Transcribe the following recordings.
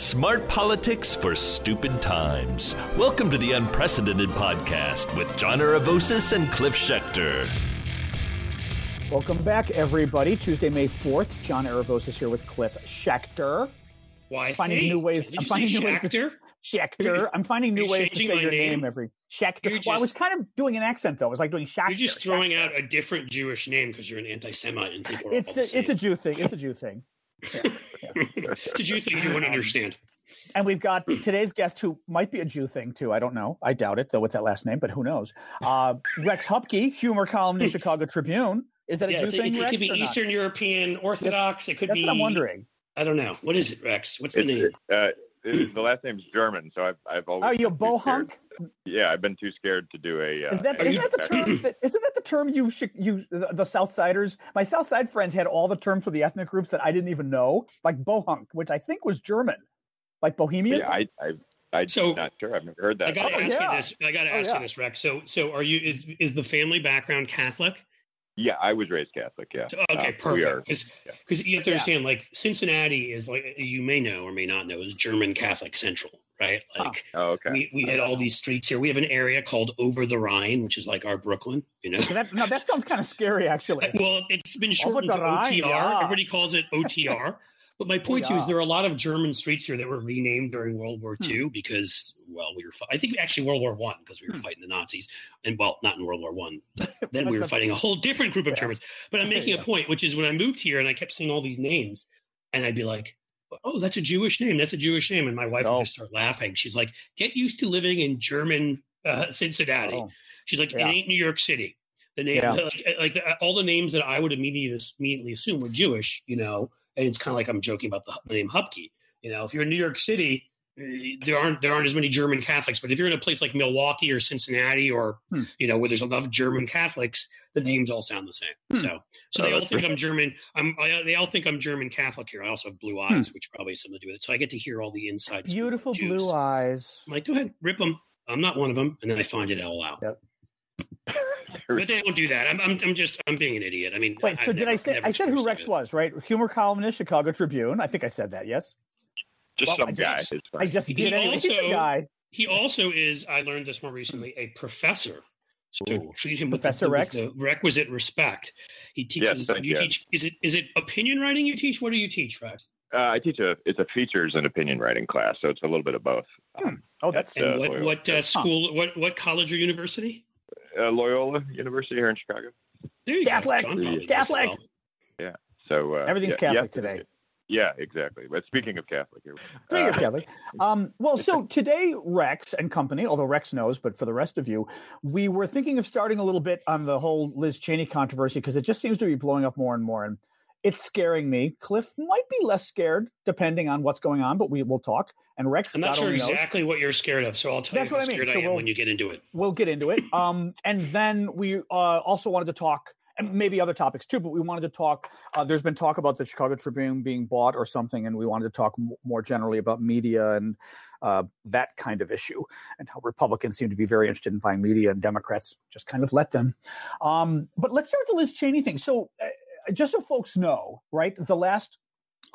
Smart politics for stupid times. Welcome to the Unprecedented Podcast with John Aravosis and Cliff Schecter. Welcome back, everybody. Tuesday, May 4th. John Aravosis here with Cliff Schecter. Why? Finding hey, new ways. I'm finding say new ways to Schacter? Schecter. I'm finding new ways to say your name, name? every Schecter. You're well, I was kind of doing an accent though. It was like doing Schacter. You're just throwing Schacter. out a different Jewish name because you're an anti-Semite and people are It's all a, the it's a. Jew thing. It's a Jew thing. Did you think you wouldn't understand? And we've got today's guest who might be a Jew thing too. I don't know. I doubt it though with that last name, but who knows? Uh, Rex Huppke, humor column in the Chicago Tribune. Is that a Yeah, Jew thing? it's- it Rex, could be or not? Eastern European Orthodox. It could That's be. what I'm wondering. I don't know. What is it, Rex? What's the name? It's, uh, it- the last name's German, so I've I've always. Oh, you been too scared- bohunk? Yeah, I've been too scared to do a. Uh, Is that a- isn't that the term? That, isn't that the term you should you the, the South Siders? My South Side friends had all the terms for the ethnic groups that I didn't even know, like bohunk, which I think was German, like Bohemian. Yeah, I I I'm So- not sure. I've never heard that. I that. gotta Oh, ask yeah. you this. I gotta Oh, ask yeah. you this, Rex. So, so are you? Is is the family background Catholic? Yeah, I was raised Catholic. Yeah. So- okay, Uh, we are- perfect. yeah. Because you have to Yeah. understand, like Cincinnati is like, as you may know or may not know, is German Catholic Central, right? Like Oh, okay. we, we had all these streets here. We have an area called Over the Rhine, which is like our Brooklyn, you know. That, no, that sounds kind of scary, actually. Well, it's been shortened to Rhine, OTR. yeah. Everybody calls it OTR. but my point to you is there are a lot of German streets here that were renamed during World War Hmm. II because, well, we were. I think actually World War One because we were Hmm. fighting the Nazis, and well, not in World War One. Then we were fighting a whole different group of Yeah. Germans. But I'm making Yeah. a point, which is when I moved here and I kept seeing all these names, and I'd be like. Oh, that's a Jewish name. That's a Jewish name. And my wife No. would just start laughing. She's like, get used to living in German uh, Cincinnati. Oh, She's like, Yeah. it ain't New York City. The name, like, like the, all the names that I would immediately immediately assume were Jewish, you know. And it's kind of like I'm joking about the, the name Huppke. You know, if you're in New York City, eh, there aren't there aren't as many German Catholics. But if you're in a place like Milwaukee or Cincinnati or Hmm. you know where there's enough German Catholics, the names all sound the same. Hmm. So so Oh, they all think I'm German. I'm I, they all think I'm German Catholic here. I also have blue eyes, which probably has something to do with it. So I get to hear all the insights. beautiful blue eyes. I'm like, go ahead, rip them. I'm not one of them, and then I find it all out. Yep. But they don't do that. I'm, I'm, I'm just, I'm being an idiot. I mean, Wait, so I've did never- I say I said who Rex it. was, right? Humor columnist, Chicago Tribune. I think I said that. Yes, Just Well, I some guy. just- I just He did. Anyway. He's a also- guy. He also is. I learned this more recently. A professor. So Ooh. treat him with the, Professor with the requisite respect. He teaches. thank you you. teach. Is it is it opinion writing you teach? What do you teach, Rex? Uh, I teach a it's a features and opinion writing class, so it's a little bit of both. Um, Oh, that's Uh, what what uh, school? What what college or university? Uh, Loyola University here in Chicago. Catholic. go. John probably knows Catholic. well. So uh, Everything's yeah, Catholic yeah, today. Yeah, exactly. But speaking of Catholic, here, Speaking of uh, Catholic, um, well, so today Rex and company, although Rex knows, but for the rest of you, we were thinking of starting a little bit on the whole Liz Cheney controversy because it just seems to be blowing up more and more, and it's scaring me. Cliff might be less scared depending on what's going on, but we will talk. And Rex, I'm not sure only knows. exactly what you're scared of, so I'll tell That's you what I mean. scared I, am we'll- when you get into it. We'll get into it. Um, and then we uh, also wanted to talk, and maybe other topics too, but we wanted to talk. Uh, there's been talk about the Chicago Tribune being bought or something, and we wanted to talk m- more generally about media and uh, that kind of issue, and how Republicans seem to be very interested in buying media, and Democrats just kind of let them. Um, but let's start with the Liz Cheney thing. So, uh, just so folks know, right, the last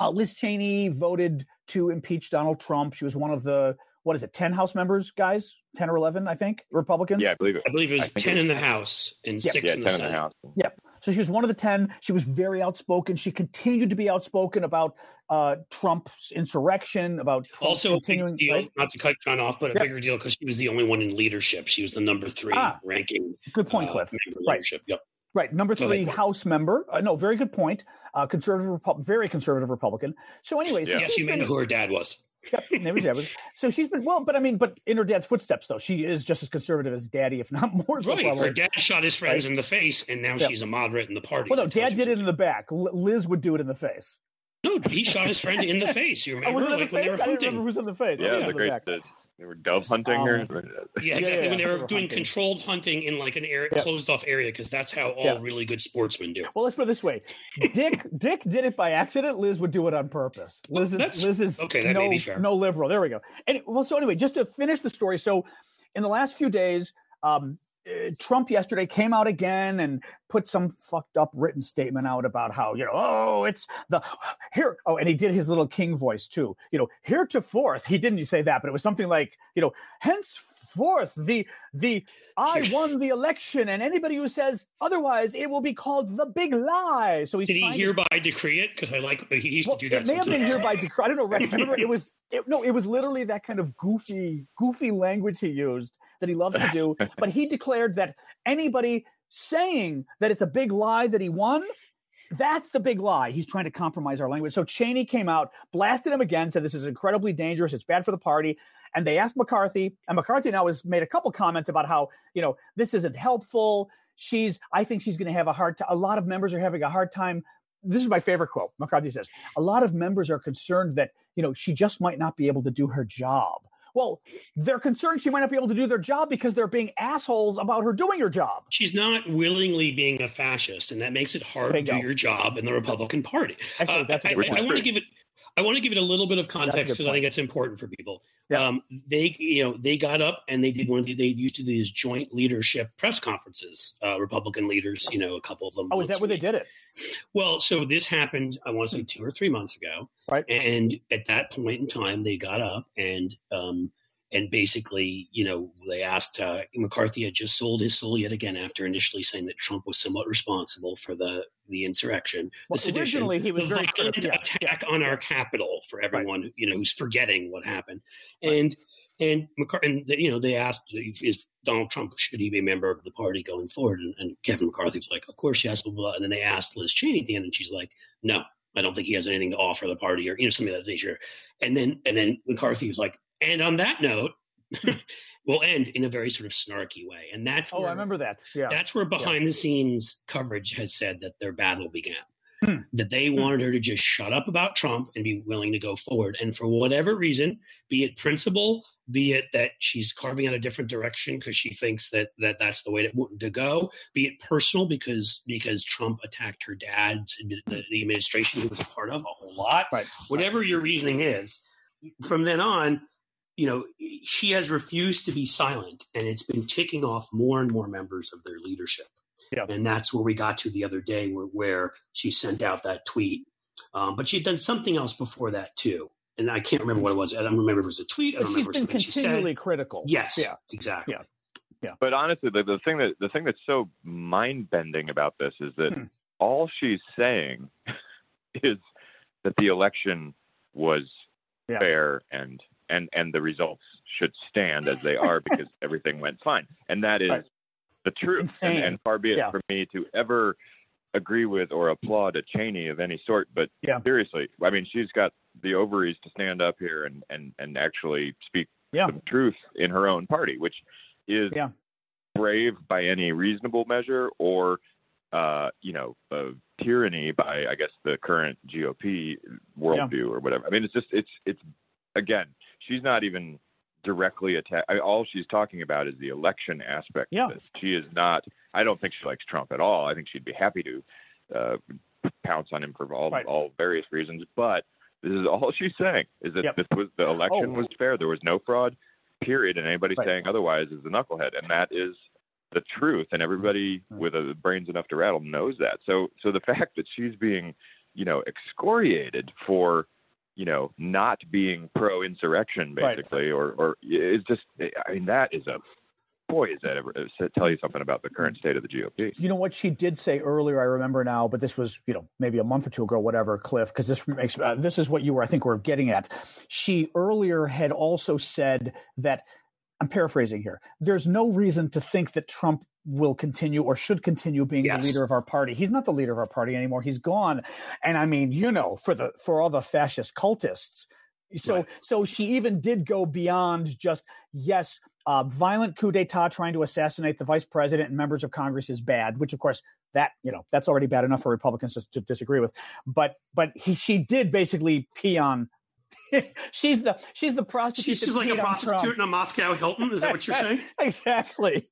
uh, Liz Cheney voted to impeach Donald Trump. She was one of the what is it, ten House members, guys, ten or eleven, I think, Republicans. yeah, I believe it. I believe it was ten it- in the House and Yeah. six Yeah, in ten the in the Senate. house. Yep. So she was one of the 10. She was very outspoken. She continued to be outspoken about uh, Trump's insurrection, about Trump Also, a big continuing. deal, right? not to cut John off, but a Yep. bigger deal because she was the only one in leadership. She was the number three Ah, ranking Good point, uh, Cliff. Right. leadership. Yep. Right. Number three, ahead. House member. Uh, no, very good point. Uh, conservative, Repu- very conservative Republican. So, anyways, Yeah. so Yes, you may been- know who her dad was. Yep, maybe she was. So she's been well, but I mean, but in her dad's footsteps, though, she is just as conservative as Daddy, if not more. So Right. probably. Her dad shot his friends Right. in the face, and now Yeah. she's a moderate in the party. Well, no, Dad did it in the back. L- Liz would do it in the face. No, he shot his friend in the face. You Oh, remember, was it in the like when they face? were I didn't remember hunting. who was in the face. Yeah, thought it the was great. back. The, they were dove hunting or Yeah, Yeah, exactly. yeah, when they they were were doing hunting. controlled hunting in like an area, Yeah. closed off area, because that's how all Yeah. really good sportsmen do. Well, let's put it this way: Dick Dick did it by accident. Liz would do it on purpose. Liz is That's- Liz is okay, that no may be fair. no liberal. There we go. And well, so anyway, just to finish the story, so in the last few days, um, Uh, Trump yesterday came out again and put some fucked up written statement out about how you know oh it's the here oh and he did his little king voice too you know heretofore he didn't say that but it was something like you know henceforth the the I won the election and anybody who says otherwise it will be called the big lie so he's did he trying to- hereby decree it because I like he used well, to do that it may have been hereby decree. I don't know, Rex. I remember it was it, no, it was literally that kind of goofy, goofy language he used that he loved to do. But he declared that anybody saying that it's a big lie that he won, that's the big lie. He's trying to compromise our language. So Cheney came out, blasted him again, said this is incredibly dangerous. It's bad for the party. And they asked McCarthy, and McCarthy now has made a couple comments about how you know this isn't helpful. She's, I think she's going to have a hard time. A lot of members are having a hard time this is my favorite quote. McCarthy says, a lot of members are concerned that, you know, she just might not be able to do her job. Well, they're concerned she might not be able to do their job because they're being assholes about her doing her job. She's not willingly being a fascist, and that makes it hard to do your job in the Republican Party. Actually, Uh, that's a I, good I, is want to give it. I want to give it a little bit of context because I think it's important for people. Yeah. Um, they, you know, they got up and they did one of the, they used to do these joint leadership press conferences. Uh, Republican leaders, you know, a couple of them. Oh, is that where they did it? Well, so this happened, I want to say two or three months ago. Right. And at that point in time, they got up and, um, and basically, you know, they asked uh, McCarthy had just sold his soul yet again after initially saying that Trump was somewhat responsible for the the insurrection, Well, the sedition, originally he was the very violent. Yeah, attack on our Capitol for everyone you know who's forgetting what happened, and and McCarthy, and you know they asked is Donald Trump should he be a member of the party going forward, and, and Kevin McCarthy was like, of course yes, blah, blah, blah. and then they asked Liz Cheney at the end, and she's like, no, I don't think he has anything to offer the party or you know something of that nature, and then and then McCarthy was like, and on that note. we'll end in a very sort of snarky way, and that's Oh, where I remember that. Yeah. that's where behind the scenes coverage has said that their battle began. Hmm. That they wanted her to just shut up about Trump and be willing to go forward. And for whatever reason, be it principle, be it that she's carving out a different direction because she thinks that, that that's the way to, to go, be it personal because because Trump attacked her dad's the, the administration he was a part of a whole lot. Right. Whatever your reasoning is, from then on, you know, she has refused to be silent, and it's been ticking off more and more members of their leadership. Yeah. And that's where we got to the other day, where, where she sent out that tweet. Um, but she'd done something else before that too, and I can't remember what it was. I don't remember if it was a tweet. I But don't she's remember been something she continually said. critical. Yes. Yeah. Exactly. Yeah. But honestly, the, the thing that the thing that's so mind bending about this is that Hmm. all she's saying is that the election was Yeah. fair and and and the results should stand as they are because everything went fine, and that is Right. the truth. And, and far be it Yeah. for me to ever agree with or applaud a Cheney of any sort, but Yeah. seriously, I mean, she's got the ovaries to stand up here and and and actually speak Yeah. the truth in her own party, which is Yeah. brave by any reasonable measure or uh, you know, uh, tyranny by I guess the current GOP worldview or whatever. I mean, it's just it's it's again, she's not even directly attack. I, all she's talking about is the election aspect. Yeah. Of it. She is not. I don't think she likes Trump at all. I think she'd be happy to uh, pounce on him for all Right. all various reasons. But this is all she's saying is that Yep. this was the election Oh. was fair. There was no fraud. Period. And anybody Right. saying otherwise is a knucklehead, and that is the truth. And everybody Right. with a brains enough to rattle knows that. So so the fact that she's being you know excoriated for you know not being pro insurrection Right. basically or or is just i mean that is a boy is that ever that tell you something about the current state of the gop You know what she did say earlier? I remember now, but this was you know maybe a month or two ago, whatever. Cliff, because this makes uh, this is what you were I think were getting at. She earlier had also said that I'm paraphrasing here. There's no reason to think that Trump will continue or should continue being Yes. the leader of our party. He's not the leader of our party anymore. He's gone. And I mean, you know, for the for all the fascist cultists. So Right. so she even did go beyond just yes, uh, violent coup d'état trying to assassinate the vice president and members of Congress is bad, which of course that you know that's already bad enough for Republicans to, to disagree with. But but he, she did basically pee on. she's the she's the prostitute. She's that like a prostitute in a Moscow Hilton. Is that what you're saying? exactly.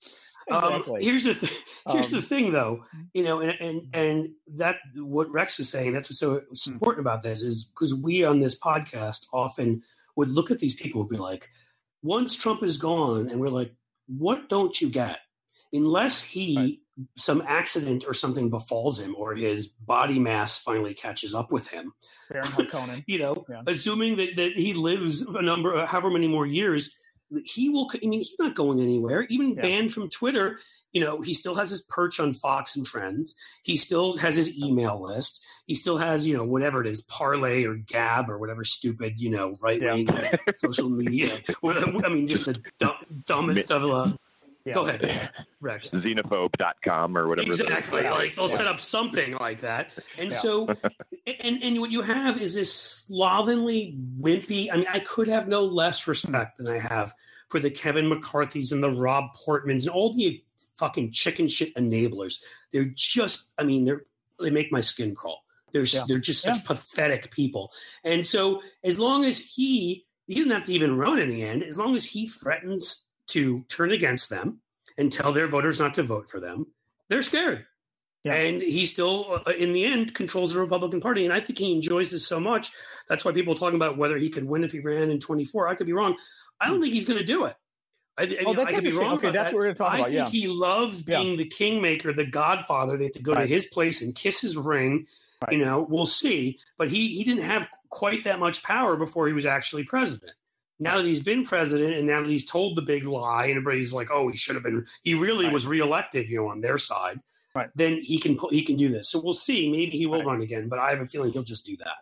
Um, here's the th- here's Um, the thing, though. You know, and and and that what Rex was saying. That's what's so Hmm. important about this is because we on this podcast often would look at these people and be like, once Trump is gone, and we're like, what don't you get? unless he right. some accident or something befalls him or his body mass finally catches up with him. Conan. you know, yeah. assuming that, that he lives a number, however many more years, he will. I mean, he's not going anywhere. Even yeah. banned from Twitter, you know, he still has his perch on Fox and Friends. He still has his email list. He still has, you know, whatever it is, Parler or Gab or whatever stupid, you know, right wing yeah. social media. I mean, just the dumb, dumbest of the. Yeah. Go ahead, Rex. Xenophobe.com or whatever. Exactly. Like they'll yeah. set up something like that. And yeah. so, and, and what you have is this slovenly, wimpy. I mean, I could have no less respect than I have for the Kevin McCarthy's and the Rob Portmans and all the fucking chicken shit enablers. They're just, I mean, they're they make my skin crawl. They're yeah. they're just such yeah. pathetic people. And so as long as he he doesn't have to even run in the end, as long as he threatens to turn against them and tell their voters not to vote for them, they're scared. Yeah. And he still, uh, in the end, controls the Republican Party. And I think he enjoys this so much. That's why people are talking about whether he could win if he ran in 24. I could be wrong. I don't hmm. think he's going to do it. I, I, oh, that's I could be wrong. Okay, that's that. what we're going to talk I about. I think yeah. he loves being yeah. the kingmaker, the godfather. They have to go right. to his place and kiss his ring. Right. You know, we'll see. But he, he didn't have quite that much power before he was actually president. Now that he's been president and now that he's told the big lie and everybody's like, oh, he should have been, he really right. was reelected, you know, on their side. Right. Then he can he can do this. So we'll see. Maybe he will run again, but I have a feeling he'll just do that.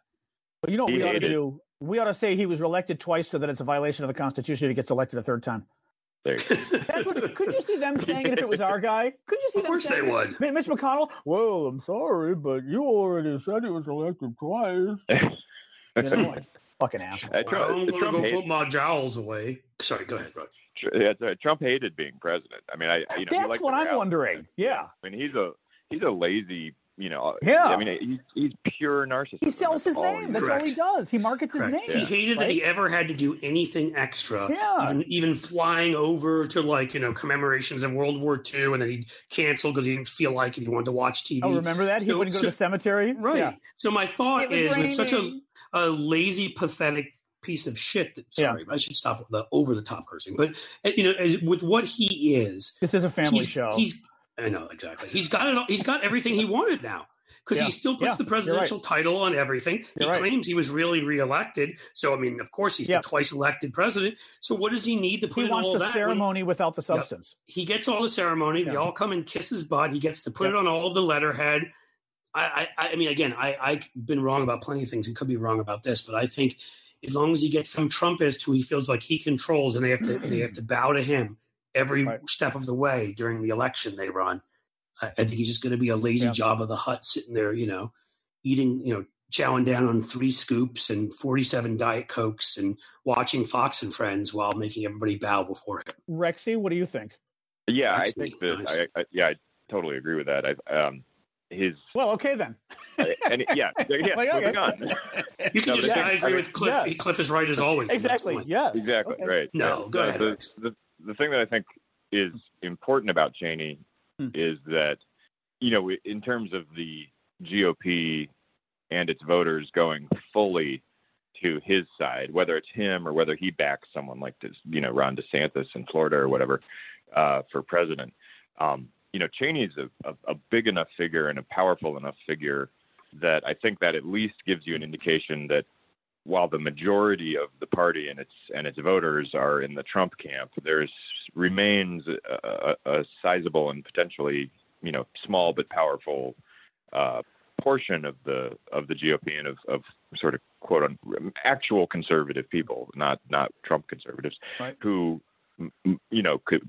But you know what we ought to do? We ought to say he was reelected twice so that it's a violation of the Constitution if he gets elected a third time. That's what, could you see them saying it if it was our guy? Could you see? Them? Of course they it? would. Mitch McConnell. Well, I'm sorry, but you already said he was elected twice. you know, like, fucking asshole. Uh, Trump, I'm going to go put my jowls away. Sorry, go ahead, bro. Yeah, Trump hated being president. I mean, I you know that's what I'm wondering. Yeah, I mean he's a he's a lazy you know, yeah. I mean, he's, he's pure narcissism. He sells his name. That's Correct. all he does. He markets Correct. his name. He hated right? that he ever had to do anything extra. Yeah. Even, even flying over to like, you know, commemorations of World War II and then he'd cancel because he didn't feel like it. He wanted to watch TV. Oh, remember that? He so, wouldn't go so, to the cemetery? Right. Yeah. So my thought is it's such a, a lazy, pathetic piece of shit. That, sorry, yeah. I should stop the over the top cursing. But, you know, as, with what he is. This is a family he's, show. He's, I know exactly. He's got it. He's got everything he wanted now because yeah. he still puts yeah, the presidential right. title on everything. You're he right. claims he was really reelected. So I mean, of course, he's yeah. the twice elected president. So what does he need to put he wants all the that? ceremony without the substance. He gets all the ceremony. They all come and kiss his butt. He gets to put it on all of the letterhead. I, I, I mean, again, I, I've been wrong about plenty of things and could be wrong about this, but I think as long as he gets some Trumpist who he feels like he controls, and they have to they have to bow to him every right. step of the way during the election they run. I, I think he's just going to be a lazy yeah. of the hut sitting there, you know, eating, you know, chowing down on three scoops and 47 Diet Cokes and watching Fox and Friends while making everybody bow before him. Rexy, what do you think? Yeah, Rexy, I think that, nice. I, I, yeah, I totally agree with that. I, um, his well, okay then. and yeah, yeah, like, okay. on. You can no, just I agree with Cliff. Yes. Cliff is right as always. Exactly. Yeah. Exactly. Okay. Right. No, yeah. go ahead. The, the, the thing that I think is important about Cheney hmm. is that you know, in terms of the GOP and its voters going fully to his side, whether it's him or whether he backs someone like this, you know, Ron DeSantis in Florida or whatever uh, for president. Um, you know, Cheney's a, a, a big enough figure and a powerful enough figure that I think that at least gives you an indication that while the majority of the party and its and its voters are in the Trump camp, there remains a, a, a sizable and potentially you know small but powerful uh, portion of the of the GOP and of, of sort of quote unquote actual conservative people, not not Trump conservatives, right. who you know could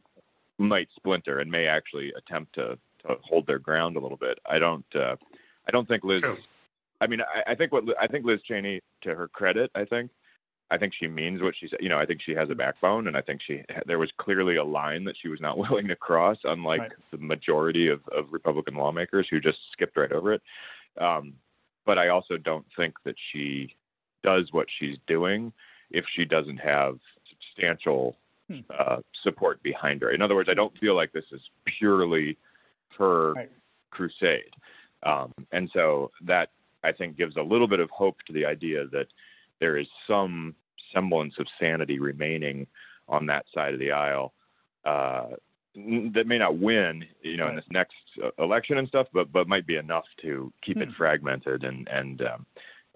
might splinter and may actually attempt to, to hold their ground a little bit. I don't uh, I don't think Liz. True. I mean, I, I think what I think Liz Cheney, to her credit, I think I think she means what she said. You know, I think she has a backbone, and I think she there was clearly a line that she was not willing to cross, unlike right. the majority of, of Republican lawmakers who just skipped right over it. Um, but I also don't think that she does what she's doing if she doesn't have substantial. Uh, support behind her. In other words, I don't feel like this is purely her right. crusade, um, and so that I think gives a little bit of hope to the idea that there is some semblance of sanity remaining on that side of the aisle. Uh, that may not win, you know, in this next uh, election and stuff, but but might be enough to keep hmm. it fragmented and and um,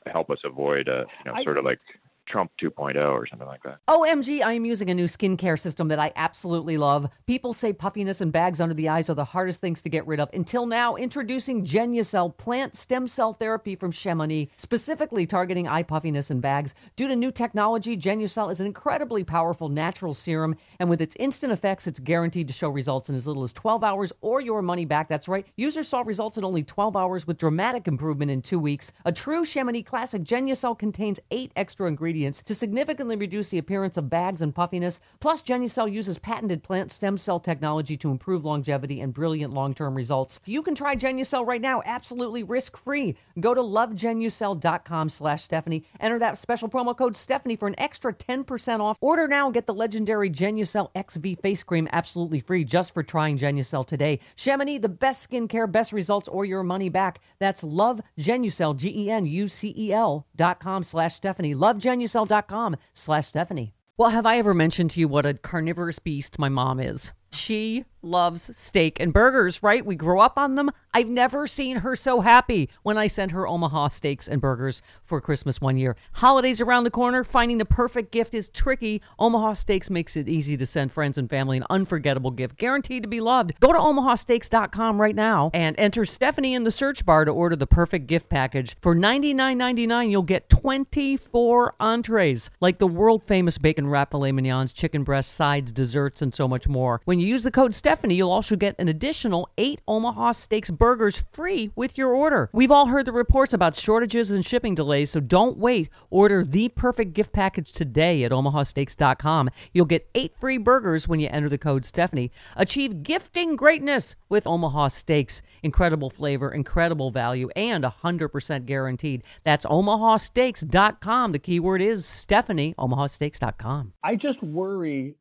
help us avoid a you know I, sort of like Trump 2.0 or something like that. OMG, I am using a new skincare system that I absolutely love. People say puffiness and bags under the eyes are the hardest things to get rid of. Until now, introducing Genucel plant stem cell therapy from Chamonix, specifically targeting eye puffiness and bags. Due to new technology, Genucel is an incredibly powerful natural serum, and with its instant effects, it's guaranteed to show results in as little as 12 hours or your money back. That's right. Users saw results in only 12 hours with dramatic improvement in two weeks. A true Chamonix classic, Genucel contains eight extra ingredients ingredients to significantly reduce the appearance of bags and puffiness. Plus, Genucel uses patented plant stem cell technology to improve longevity and brilliant long-term results. You can try Genucel right now, absolutely risk-free. Go to lovegenucel.com slash Stephanie. Enter that special promo code Stephanie for an extra 10% off. Order now and get the legendary Genucel XV face cream absolutely free just for trying Genucel today. Chamonix, the best skincare, best results, or your money back. That's Love Genucel, G-E-N-U-C-E-L dot com slash Stephanie. Love Genucel genucel.com slash Stephanie. Well, have I ever mentioned to you what a carnivorous beast my mom is? She loves steak and burgers, right? We grew up on them. I've never seen her so happy when I sent her Omaha steaks and burgers for Christmas one year. Holidays around the corner, finding the perfect gift is tricky. Omaha Steaks makes it easy to send friends and family an unforgettable gift, guaranteed to be loved. Go to omahasteaks.com right now and enter Stephanie in the search bar to order the perfect gift package. For $99.99, you'll get 24 entrees, like the world famous bacon wrap filet mignons, chicken breasts, sides, desserts, and so much more. When you use the code Stephanie, you'll also get an additional eight Omaha Steaks burgers free with your order. We've all heard the reports about shortages and shipping delays, so don't wait. Order the perfect gift package today at omahasteaks.com. You'll get eight free burgers when you enter the code Stephanie. Achieve gifting greatness with Omaha Steaks. Incredible flavor, incredible value, and 100% guaranteed. That's omahasteaks.com. The keyword is Stephanie, omahasteaks.com. I just worry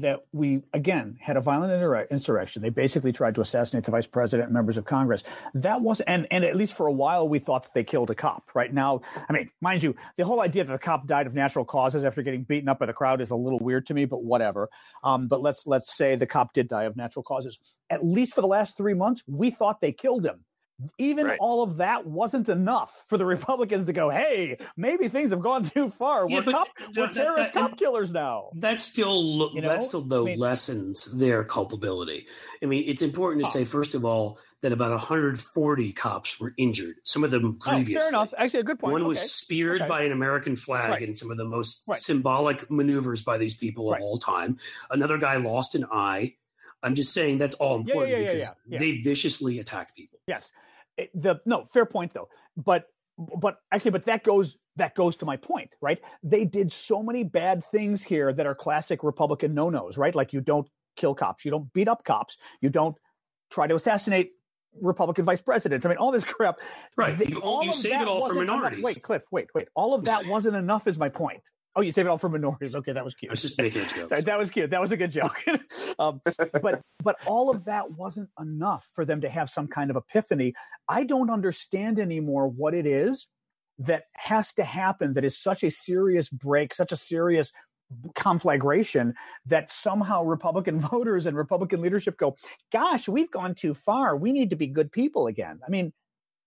that we again had a violent insurrection. They basically tried to assassinate the vice president and members of Congress. That was and and at least for a while we thought that they killed a cop. Right now, I mean, mind you, the whole idea that the cop died of natural causes after getting beaten up by the crowd is a little weird to me. But whatever. Um, but let's let's say the cop did die of natural causes. At least for the last three months, we thought they killed him even right. all of that wasn't enough for the Republicans to go, hey, maybe things have gone too far. Yeah, we're, cop, we're that, terrorist that, cop killers now. That still you know? that still though I mean, lessens their culpability. I mean, it's important to say first of all that about 140 cops were injured. Some of them grievously. Oh, fair enough. Actually, a good point. One okay. was speared okay. by an American flag right. in some of the most right. symbolic maneuvers by these people of all time. Another guy lost an eye. I'm just saying that's all important yeah, yeah, yeah, because they viciously attacked people. Yes the no fair point though. But but actually but that goes that goes to my point right? They did so many bad things here that are classic republican no-nos right? Like you don't kill cops. You don't beat up cops. You don't try to assassinate republican vice presidents. I mean all this crap. Right. You, you save it all for minorities. Wait cliff wait wait. All of that wasn't enough is my point Oh, you save it all for minorities. Okay, that was cute. I was just making a joke. Sorry, that was cute. That was a good joke. um, but but all of that wasn't enough for them to have some kind of epiphany. I don't understand anymore what it is that has to happen that is such a serious break, such a serious conflagration that somehow Republican voters and Republican leadership go, gosh, we've gone too far. We need to be good people again. I mean,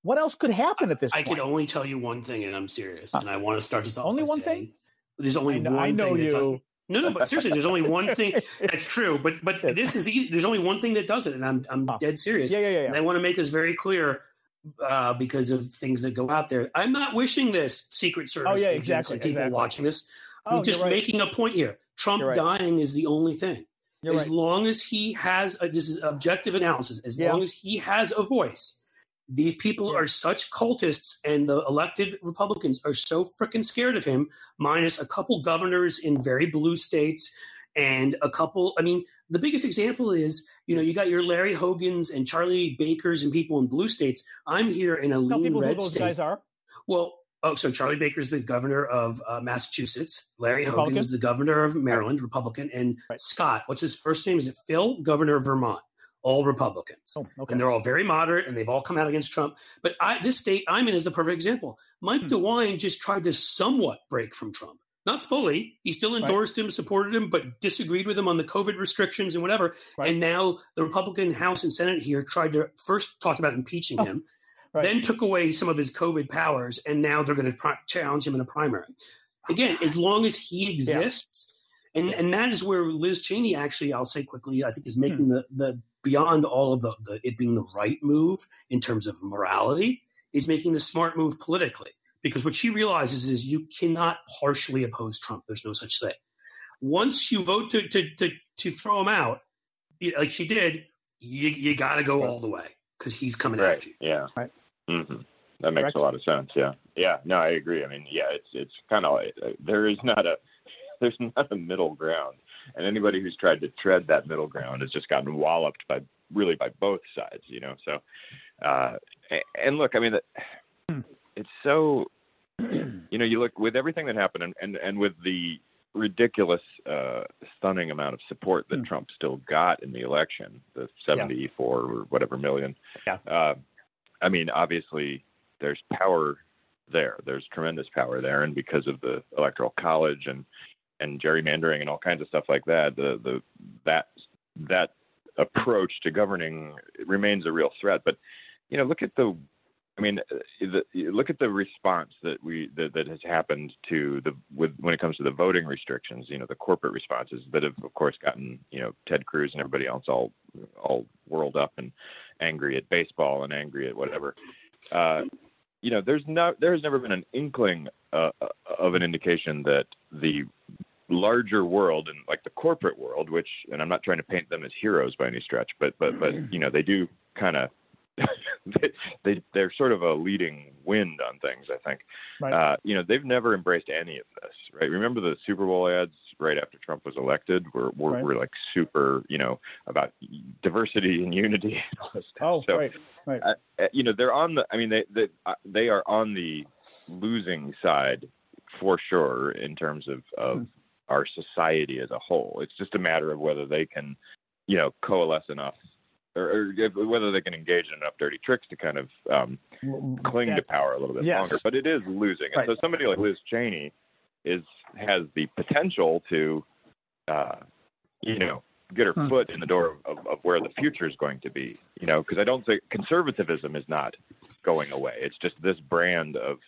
what else could happen at this I point? can only tell you one thing, and I'm serious. And I want to start this off. Only one saying, thing? There's only I know, one. I know thing you. No, no, but seriously, there's only one thing that's true. But but this is easy. There's only one thing that does it, and I'm I'm dead serious. Yeah, yeah, yeah. And I want to make this very clear uh, because of things that go out there. I'm not wishing this Secret Service oh, yeah, exactly, people exactly. watching this. I'm oh, just right. making a point here. Trump right. dying is the only thing. You're as right. long as he has a, this is objective analysis. As Yeah. long as he has a voice, these people are such cultists, and the elected Republicans are so freaking scared of him. Minus a couple governors in very blue states, and a couple. I mean, the biggest example is you know you got your Larry Hogan's and Charlie Baker's and people in blue states. I'm here in a Tell lean people who red those state. guys are. Well, oh, so Charlie Baker's the governor of uh, Massachusetts. Larry Hogan is the governor of Maryland, Republican, and Right. Scott, what's his first name? Is it Phil? Governor of Vermont. All Republicans, Oh, okay. and they're all very moderate, and they've all come out against Trump. But I, this state I'm in is the perfect example. Mike Hmm. DeWine just tried to somewhat break from Trump. not fully. He still endorsed right. him, supported him, but disagreed with him on the COVID restrictions and whatever. Right. And now the Republican House and Senate here tried to first talk about impeaching oh, him, right. then took away some of his COVID powers, and now they're going to pro- challenge him in a primary. Again, as long as he exists, yeah. and and that is where Liz Cheney actually, I'll say quickly, I think is making hmm. the the beyond all of the, the it being the right move in terms of morality, is making the smart move politically because what she realizes is you cannot partially oppose Trump. There's no such thing. Once you vote to to to, to throw him out, like she did, you you got to go all the way because he's coming right. after you. Yeah. Right. Mm-hmm. That makes Correct. a lot of sense. Yeah. Yeah. No, I agree. I mean, yeah, it's it's kind of uh, there is not a there's not a middle ground, and anybody who's tried to tread that middle ground has just gotten walloped by really by both sides. You know. So, uh, and look, I mean, it's so you know you look with everything that happened and and, and with the ridiculous uh stunning amount of support that mm. Trump still got in the election the 74 yeah. or whatever million yeah. uh, I mean obviously there's power there there's tremendous power there and because of the electoral college and and gerrymandering and all kinds of stuff like that the the that that approach to governing remains a real threat but you know look at the I mean, uh, the, look at the response that we that, that, has happened to the with when it comes to the voting restrictions. You know, the corporate responses that have, of course, gotten you know Ted Cruz and everybody else all all whirled up and angry at baseball and angry at whatever. Uh, you know, there's no there's never been an inkling uh, uh, of an indication that the larger world and like the corporate world, which and I'm not trying to paint them as heroes by any stretch, but but but you know they do kind of they, they are sort of a leading wind on things. I think. Right. Uh, you know, they've never embraced any of this, right? Remember the Super Bowl ads right after Trump was elected, were were, right. were like super, you know, about diversity and unity and all this stuff. Oh, so, right, right. Uh, uh, you know, they're on the. I mean, they they uh, they are on the losing side for sure in terms of of. Our society as a whole. It's just a matter of whether they can, you know, coalesce enough or, or, whether they can engage in enough dirty tricks to kind of um, cling to power a little bit yes. longer. But it is losing, and right. so somebody like Liz Cheney is has the potential to, uh, you know, get her hmm. foot in the door of, of where the future is going to be. You know, because I don't think conservatism is not going away. It's just this brand of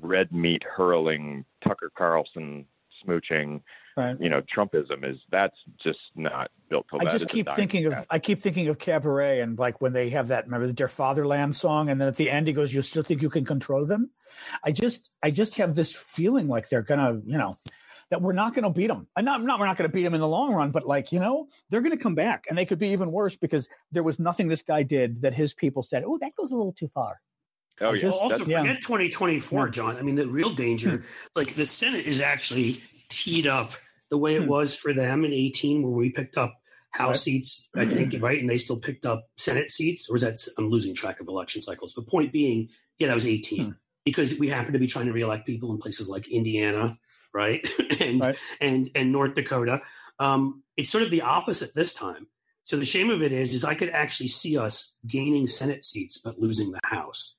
red meat hurling Tucker Carlson smooching right. you know Trumpism is that's just not built for I just keep thinking of I keep thinking of Cabaret and like when they have that remember the Dear Fatherland song and then at the end he goes you still think you can control them I just I just have this feeling like they're gonna you know that we're not going to beat them. And not, not we're not going to beat them in the long run, but like you know, they're going to come back, and they could be even worse because there was nothing this guy did that his people said, "Oh, that goes a little too far." Oh, yeah. Just, also, forget yeah. 2024, John. I mean, the real danger, hmm. like the Senate is actually teed up the way it hmm. was for them in 18 where we picked up House right. seats, I think, right? And they still picked up Senate seats. Or was that, I'm losing track of election cycles. But point being, yeah, that was 18 hmm. because we happen to be trying to reelect people in places like Indiana, right? and, right. and, and North Dakota. Um, it's sort of the opposite this time. So the shame of it is, is I could actually see us gaining Senate seats, but losing the House.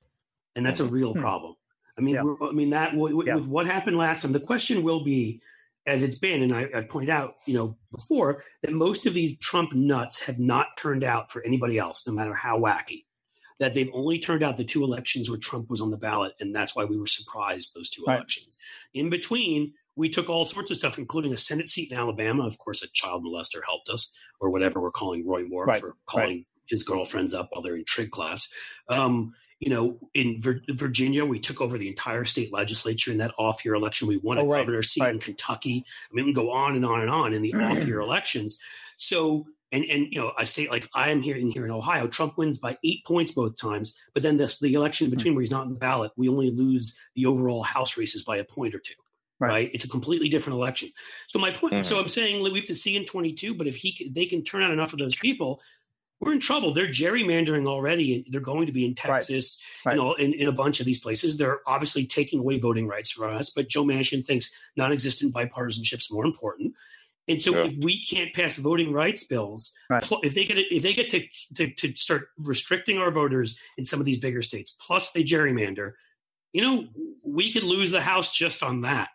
And that's a real hmm. problem. I mean, yeah. I mean that with, yeah. with what happened last time, the question will be, as it's been, and I, have pointed out, you know, before that most of these Trump nuts have not turned out for anybody else, no matter how wacky. That they've only turned out the two elections where Trump was on the ballot, and that's why we were surprised those two right. elections. In between, we took all sorts of stuff, including a Senate seat in Alabama. Of course, a child molester helped us, or whatever we're calling Roy Moore right. for calling right. his girlfriends up while they're in trig class. Um, you know, in Vir- Virginia, we took over the entire state legislature in that off year election. We won a oh, right, governor seat right. in Kentucky. I mean, we can go on and on and on in the off year elections. So, and and you know, a state like I am here in here in Ohio, Trump wins by eight points both times. But then this the election in between where he's not in the ballot, we only lose the overall House races by a point or two. Right. right. It's a completely different election. So my point. Mm-hmm. So I'm saying we have to see in 22. But if he can, they can turn out enough of those people, we're in trouble. They're gerrymandering already. They're going to be in Texas, right. Right. you know, in, in a bunch of these places. They're obviously taking away voting rights from us, but Joe Manchin thinks non-existent bipartisanship is more important. And so, yeah. if we can't pass voting rights bills, right. if they get if they get to, to, to start restricting our voters in some of these bigger states, plus they gerrymander, you know, we could lose the House just on that.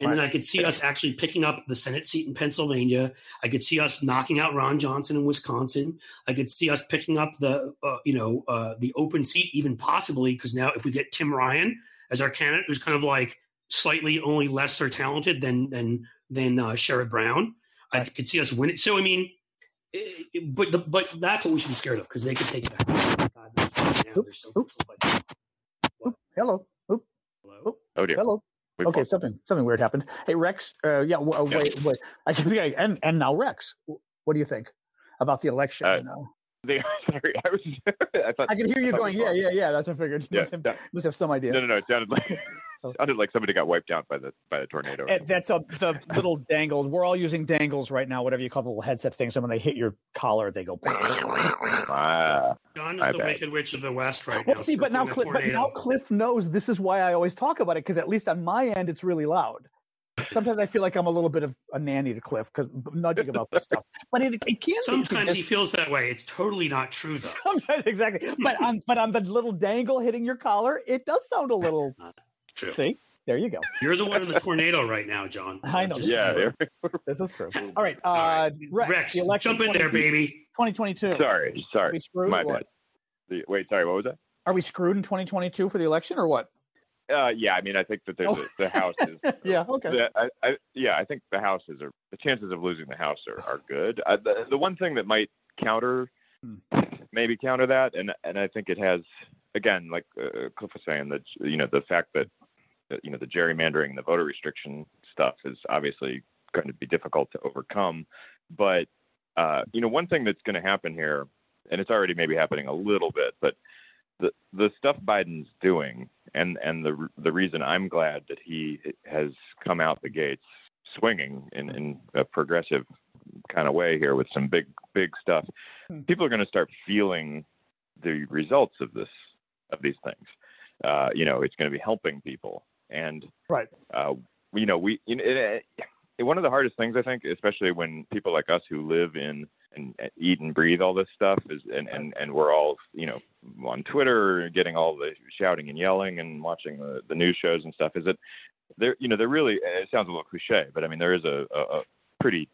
And right. then I could see us actually picking up the Senate seat in Pennsylvania. I could see us knocking out Ron Johnson in Wisconsin. I could see us picking up the, uh, you know, uh, the open seat, even possibly because now if we get Tim Ryan as our candidate, who's kind of like slightly only lesser talented than than than uh, Sherrod Brown, I could see us win it. So I mean, it, it, but the, but that's what we should be scared of because they could take it back. God, so Hello. Oop. Hello. Oh dear. Hello. We okay, something something weird happened. Hey Rex, uh, yeah, w- uh, wait, wait. I think and and now Rex, what do you think about the election? Uh, now? The, sorry, I was. I thought I could hear you going. Yeah, yeah, yeah. That's what I figured. Yeah, must, have, that, must have some idea. No, no, no. It sounded like sounded like somebody got wiped out by the by the tornado. that's a the little dangles. We're all using dangles right now. Whatever you call the little headset things. And when they hit your collar, they go. ah, John is the bet. wicked witch of the west right well, now. See, but now, Cliff, but now Cliff knows this is why I always talk about it because at least on my end, it's really loud sometimes I feel like I'm a little bit of a nanny to Cliff because nudging about this stuff. But it, it can sometimes he feels that way. It's totally not true though. Sometimes exactly. But on but on the little dangle hitting your collar, it does sound a little true. See? There you go. You're the one in the tornado right now, John. I know. yeah, this is true. All right, uh, All right. Rex, Rex the jump in there, baby. 2022. Sorry, sorry. My bad. The, wait, sorry. What was that? Are we screwed in 2022 for the election or what? Uh, yeah, I mean, I think that there's oh. a, the House is. yeah, okay. The, I, I, yeah, I think the houses is. Are, the chances of losing the House are, are good. Uh, the, the one thing that might counter, hmm. maybe counter that, and and I think it has again, like uh, Cliff was saying, that you know the fact that, that you know the gerrymandering, and the voter restriction stuff is obviously going to be difficult to overcome. But uh, you know, one thing that's going to happen here, and it's already maybe happening a little bit, but the the stuff Biden's doing, and and the the reason I'm glad that he has come out the gates swinging in in a progressive kind of way here with some big big stuff. Hmm. People are going to start feeling the results of this of these things. Uh, you know, it's going to be helping people, and right. Uh, you know, we you know, it, it, one of the hardest things I think, especially when people like us who live in and eat and breathe all this stuff is and and and we're all you know on Twitter getting all the shouting and yelling and watching the the news shows and stuff is that there you know there really it sounds a little cliche but I mean there is a, a, a pretty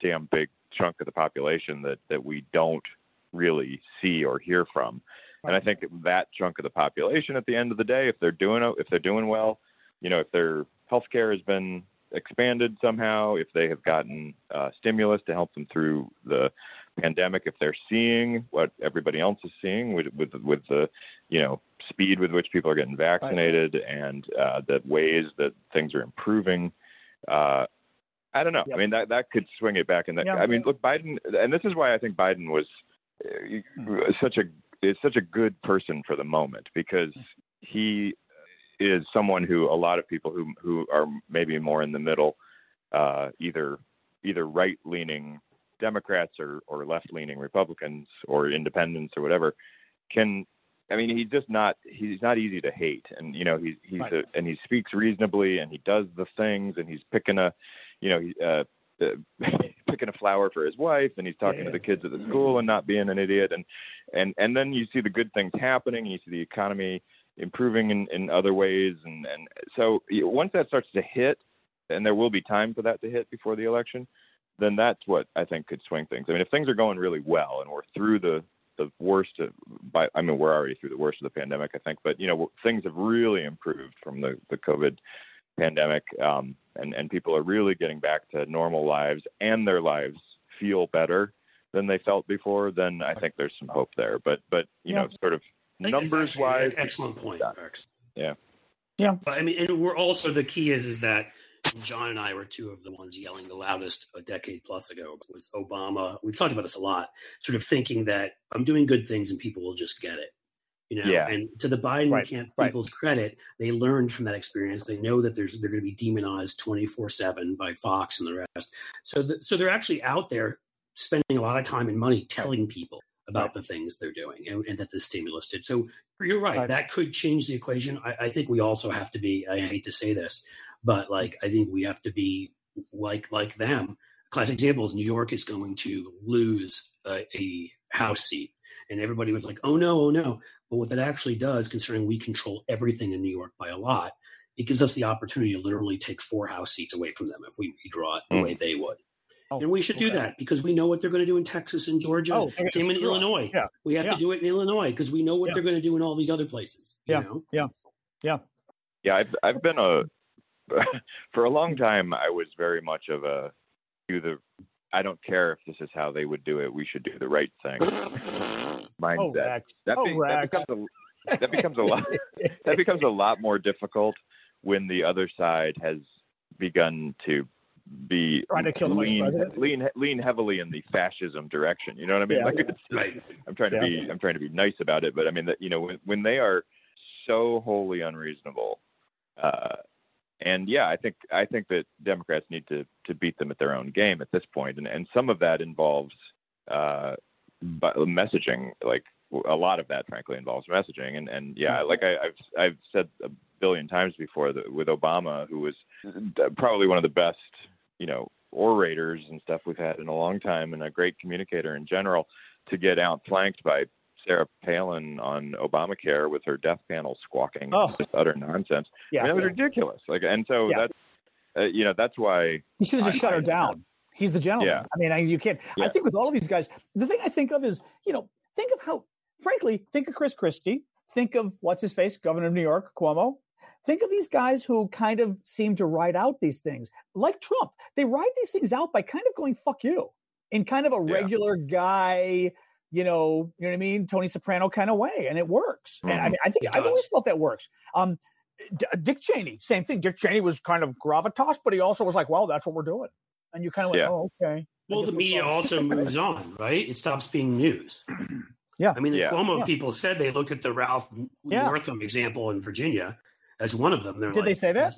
damn big chunk of the population that that we don't really see or hear from. And I think that chunk of the population at the end of the day if they're doing if they're doing well you know if their healthcare has been expanded somehow, if they have gotten uh, stimulus to help them through the pandemic, if they're seeing what everybody else is seeing with with, with the you know speed with which people are getting vaccinated right. and uh, the ways that things are improving. Uh, I don't know. Yep. I mean that that could swing it back. And that I mean, look, Biden, and this is why I think Biden was uh, such a is such a good person for the moment because he is someone who a lot of people who who are maybe more in the middle, uh, either either right leaning Democrats or or left leaning Republicans or independents or whatever, can. I mean, he's just not. He's not easy to hate, and you know, he's he's right. a, and he speaks reasonably, and he does the things, and he's picking a, you know, he, uh, uh, picking a flower for his wife and he's talking yeah. to the kids at the school and not being an idiot and and and then you see the good things happening you see the economy improving in, in other ways. And, and so once that starts to hit, and there will be time for that to hit before the election, then that's what I think could swing things. I mean, if things are going really well and we're through the the worst of, by I mean we're already through the worst of the pandemic, I think, but you know things have really improved from the the COVID pandemic, um, and and people are really getting back to normal lives, and their lives feel better than they felt before. Then I think there's some hope there. But but you yeah. know, sort of numbers wise. Excellent point, Rex. Yeah. Yeah. But I mean, and we're also the key is is that John and I were two of the ones yelling the loudest a decade plus ago. Was Obama? We've talked about this a lot. Sort of thinking that I'm doing good things and people will just get it. You know, yeah. and to the Biden right. camp people's right. credit, they learned from that experience. They know that there's they're going to be demonized 24 seven by Fox and the rest. So, the, so they're actually out there spending a lot of time and money telling people about the things they're doing and, and, that the stimulus did. So you're right, right. That could change the equation. I, I, think we also have to be, I hate to say this, but like, I think we have to be like, like them. Classic example is New York is going to lose a, a house seat. And everybody was like, oh no, oh no. But what that actually does, considering we control everything in New York by a lot, it gives us the opportunity to literally take four House seats away from them if we redraw it the mm. way they would. Oh, and we should okay. do that because we know what they're going to do in Texas and Georgia. Oh, Same in Illinois. Yeah. We have yeah. to do it in Illinois because we know what yeah. they're going to do in all these other places. yeah. Know? Yeah. Yeah. Yeah. I've, I've been a, for a long time, I was very much of a do the, I don't care if this is how they would do it. We should do the right thing. Mindset. Oh, Rex. That, oh, be, oh, that becomes a, that becomes a lot, that becomes a lot more difficult when the other side has begun to be trying to kill lean, lean lean heavily in the fascism direction. You know what I mean? Yeah, like yeah. right. I'm trying to yeah. be I'm trying to be nice about it, but I mean that you know when when they are so wholly unreasonable, uh, and yeah, I think I think that Democrats need to to beat them at their own game at this point, and and some of that involves uh, messaging. Like a lot of that, frankly, involves messaging, and and yeah, like I, I've I've said a billion times before that with Obama, who was probably one of the best you know orators and stuff we've had in a long time, and a great communicator in general, to get outflanked by Sarah Palin on Obamacare with her death panel squawking, oh. just utter nonsense. Yeah, I mean, that was yeah. ridiculous. Like, and so yeah. that's uh, you know that's why he should have just shut her down. He's the gentleman. Yeah. I mean, I, you can't. Yeah. I think with all of these guys, the thing I think of is, you know, think of how, frankly, think of Chris Christie. Think of what's his face, governor of New York, Cuomo. Think of these guys who kind of seem to ride out these things, like Trump. They ride these things out by kind of going "fuck you" in kind of a regular yeah. guy, you know, you know what I mean, Tony Soprano kind of way, and it works. Mm-hmm. And I mm-hmm. mean, I think I've always felt that works. Um, D- Dick Cheney, same thing. Dick Cheney was kind of gravitas, but he also was like, "Well, that's what we're doing," and you kind of went, yeah. "Oh, okay." Well, the media also moves on, right? It stops being news. Yeah, I mean, the yeah. Cuomo yeah. people said they looked at the Ralph Northam example in Virginia as one of them. They're did like, they say that?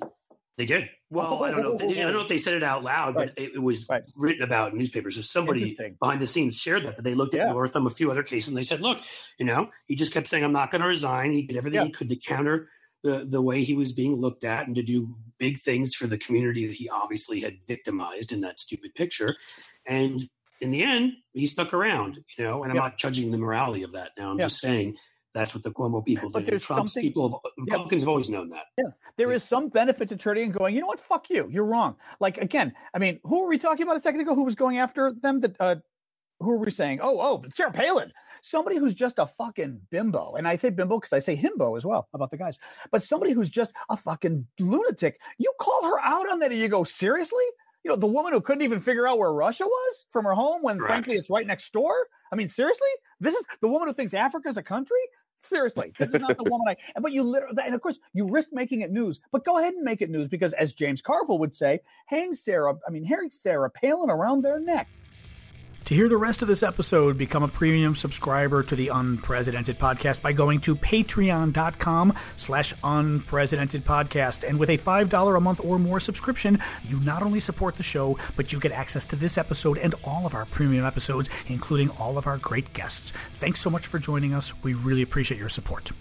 They did. Well, oh, I don't know. If they, I don't know if they said it out loud, right. but it, it was right. written about in newspapers. So somebody behind the scenes shared that that they looked at yeah. Northam a few other cases and they said, "Look, you know, he just kept saying I'm not going to resign. He did everything yeah. he could to counter the the way he was being looked at and to do big things for the community that he obviously had victimized in that stupid picture." And in the end, he stuck around. You know, and I'm yeah. not judging the morality of that. Now I'm just saying that's what the Cuomo people but There's Trump's people, have, Republicans yeah. have always known that. Yeah, there yeah. is some benefit to turning and going. You know what? Fuck you. You're wrong. Like again, I mean, who were we talking about a second ago? Who was going after them? That uh, who were we saying? Oh, oh, Sarah Palin. Somebody who's just a fucking bimbo, and I say bimbo because I say himbo as well about the guys. But somebody who's just a fucking lunatic. You call her out on that, and you go seriously. You know, the woman who couldn't even figure out where Russia was from her home when, frankly, it's right next door. I mean, seriously, this is the woman who thinks Africa is a country. Seriously, this is not the woman I. But you literally, and of course, you risk making it news. But go ahead and make it news because, as James Carville would say, hang Sarah. I mean, hang Sarah Palin around their neck. To hear the rest of this episode, become a premium subscriber to the Unprecedented Podcast by going to patreon.com slash unprecedented podcast. And with a $5 a month or more subscription, you not only support the show, but you get access to this episode and all of our premium episodes, including all of our great guests. Thanks so much for joining us. We really appreciate your support.